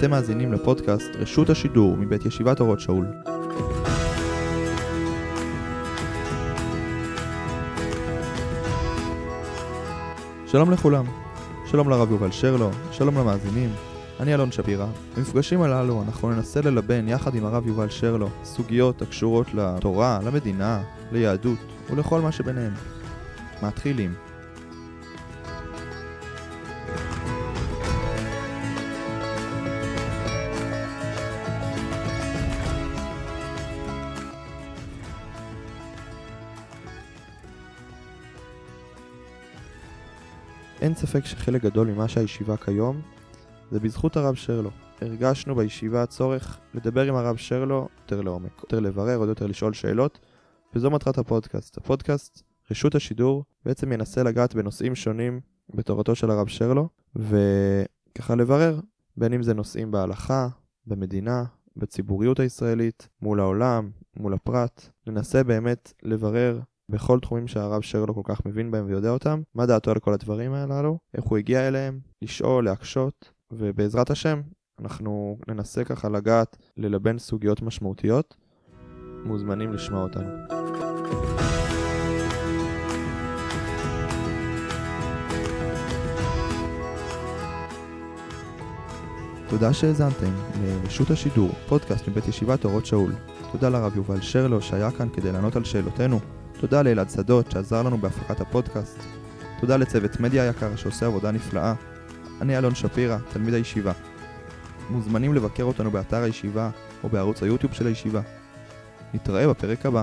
אתם מאזינים לפודקאסט רשות השידור מבית ישיבת אורות שאול. שלום לכולם, שלום לרב יובל שרלו, שלום למאזינים, אני אלון שפירא. במפגשים הללו אנחנו ננסה ללבן יחד עם הרב יובל שרלו סוגיות הקשורות לתורה, למדינה, ליהדות ולכל מה שביניהם. מתחילים. אין ספק שחלק גדול ממה שהישיבה כיום זה בזכות הרב שרלו. הרגשנו בישיבה צורך לדבר עם הרב שרלו יותר לעומק, יותר לברר, עוד יותר לשאול שאלות, וזו מטרת הפודקאסט. הפודקאסט, רשות השידור, בעצם ינסה לגעת בנושאים שונים בתורתו של הרב שרלו, וככה לברר, בין אם זה נושאים בהלכה, במדינה, בציבוריות הישראלית, מול העולם, מול הפרט. ננסה באמת לברר בכל תחומים שהרב שרלו כל כך מבין בהם ויודע אותם, מה דעתו על כל הדברים הללו, איך הוא הגיע אליהם, לשאול, להקשות, ובעזרת השם אנחנו ננסה ככה לגעת, ללבן סוגיות משמעותיות. מוזמנים לשמוע אותנו. תודה שהאזנתם לרשות השידור, פודקאסט מבית ישיבת אורות שאול. תודה לרב יובל שרלו שהיה כאן כדי לענות על שאלותינו. תודה לאלעד שדות שעזר לנו בהפקת הפודקאסט. תודה לצוות מדיה יקר שעושה עבודה נפלאה. אני אלון שפירא, תלמיד הישיבה. מוזמנים לבקר אותנו באתר הישיבה או בערוץ היוטיוב של הישיבה. נתראה בפרק הבא.